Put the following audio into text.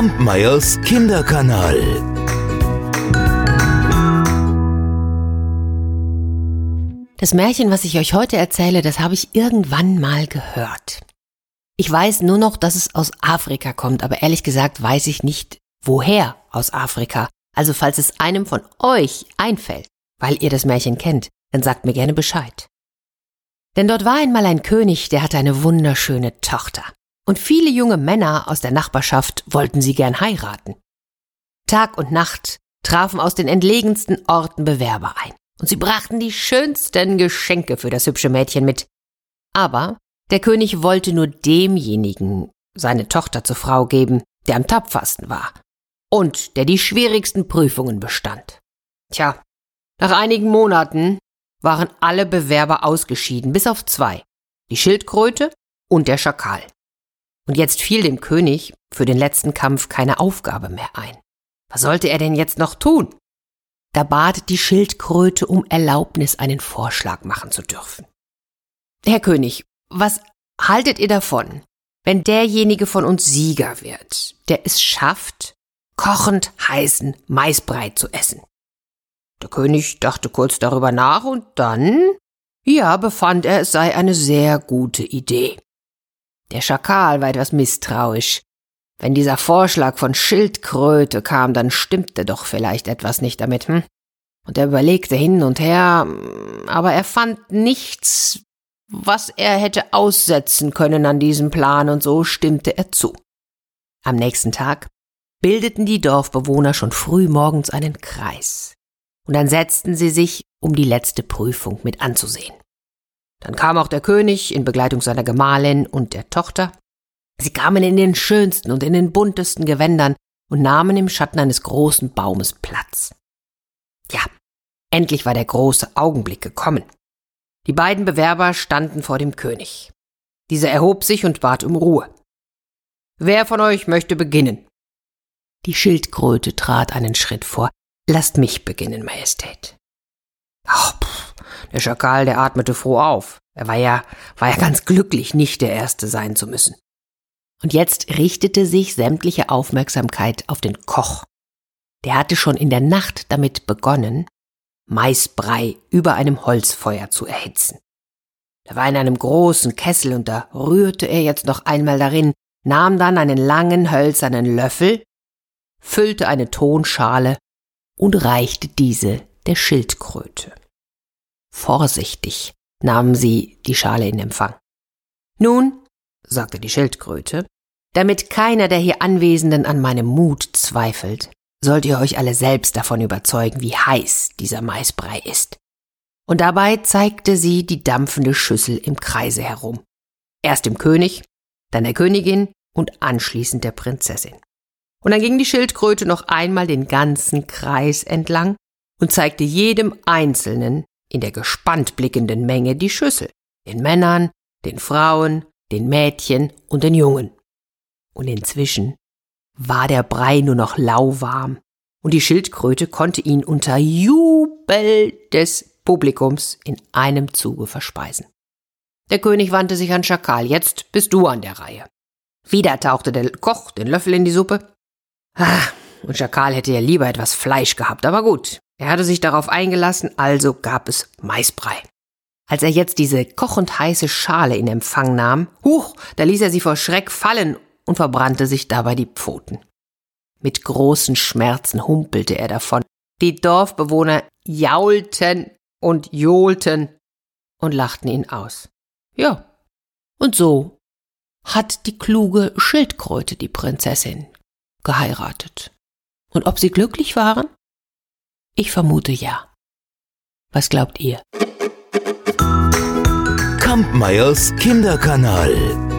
Kampmeyers Kinderkanal. Das Märchen, was ich euch heute erzähle, das habe ich irgendwann mal gehört. Ich weiß nur noch, dass es aus Afrika kommt, aber ehrlich gesagt weiß ich nicht, woher aus Afrika. Also falls es einem von euch einfällt, weil ihr das Märchen kennt, dann sagt mir gerne Bescheid. Denn dort war einmal ein König, der hatte eine wunderschöne Tochter. Und viele junge Männer aus der Nachbarschaft wollten sie gern heiraten. Tag und Nacht trafen aus den entlegensten Orten Bewerber ein. Und sie brachten die schönsten Geschenke für das hübsche Mädchen mit. Aber der König wollte nur demjenigen seine Tochter zur Frau geben, der am tapfersten war und der die schwierigsten Prüfungen bestand. Tja, nach einigen Monaten waren alle Bewerber ausgeschieden, bis auf zwei, die Schildkröte und der Schakal. Und jetzt fiel dem König für den letzten Kampf keine Aufgabe mehr ein. Was sollte er denn jetzt noch tun? Da bat die Schildkröte um Erlaubnis, einen Vorschlag machen zu dürfen. Herr König, was haltet ihr davon, wenn derjenige von uns Sieger wird, der es schafft, kochend heißen Maisbrei zu essen? Der König dachte kurz darüber nach und dann, ja, befand er, es sei eine sehr gute Idee. Der Schakal war etwas misstrauisch. Wenn dieser Vorschlag von Schildkröte kam, dann stimmte doch vielleicht etwas nicht damit, hm? Und er überlegte hin und her, aber er fand nichts, was er hätte aussetzen können an diesem Plan, und so stimmte er zu. Am nächsten Tag bildeten die Dorfbewohner schon früh morgens einen Kreis und dann setzten sie sich, um die letzte Prüfung mit anzusehen. Dann kam auch der König in Begleitung seiner Gemahlin und der Tochter. Sie kamen in den schönsten und in den buntesten Gewändern und nahmen im Schatten eines großen Baumes Platz. Ja, endlich war der große Augenblick gekommen. Die beiden Bewerber standen vor dem König. Dieser erhob sich und bat um Ruhe. Wer von euch möchte beginnen? Die Schildkröte trat einen Schritt vor. Lasst mich beginnen, Majestät. Pff, der Schakal, der atmete froh auf. Er war ja, war ja ganz glücklich, nicht der Erste sein zu müssen. Und jetzt richtete sich sämtliche Aufmerksamkeit auf den Koch. Der hatte schon in der Nacht damit begonnen, Maisbrei über einem Holzfeuer zu erhitzen. Er war in einem großen Kessel und da rührte er jetzt noch einmal darin, nahm dann einen langen hölzernen Löffel, füllte eine Tonschale und reichte diese der Schildkröte. Vorsichtig nahm sie die Schale in Empfang. Nun, sagte die Schildkröte, damit keiner der hier Anwesenden an meinem Mut zweifelt, sollt ihr euch alle selbst davon überzeugen, wie heiß dieser Maisbrei ist. Und dabei zeigte sie die dampfende Schüssel im Kreise herum. Erst dem König, dann der Königin und anschließend der Prinzessin. Und dann ging die Schildkröte noch einmal den ganzen Kreis entlang und zeigte jedem Einzelnen in der gespannt blickenden Menge die Schüssel, den Männern, den Frauen, den Mädchen und den Jungen. Und inzwischen war der Brei nur noch lauwarm, und die Schildkröte konnte ihn unter Jubel des Publikums in einem Zuge verspeisen. Der König wandte sich an Schakal, jetzt bist du an der Reihe. Wieder tauchte der Koch den Löffel in die Suppe, Ah, und Schakal hätte ja lieber etwas Fleisch gehabt, aber gut. Er hatte sich darauf eingelassen, also gab es Maisbrei. Als er jetzt diese kochend heiße Schale in Empfang nahm, huch, da ließ er sie vor Schreck fallen und verbrannte sich dabei die Pfoten. Mit großen Schmerzen humpelte er davon. Die Dorfbewohner jaulten und johlten und lachten ihn aus. Ja, und so hat die kluge Schildkröte die Prinzessin geheiratet. Und ob sie glücklich waren? Ich vermute ja. Was glaubt ihr? Kampmeyers Kinderkanal.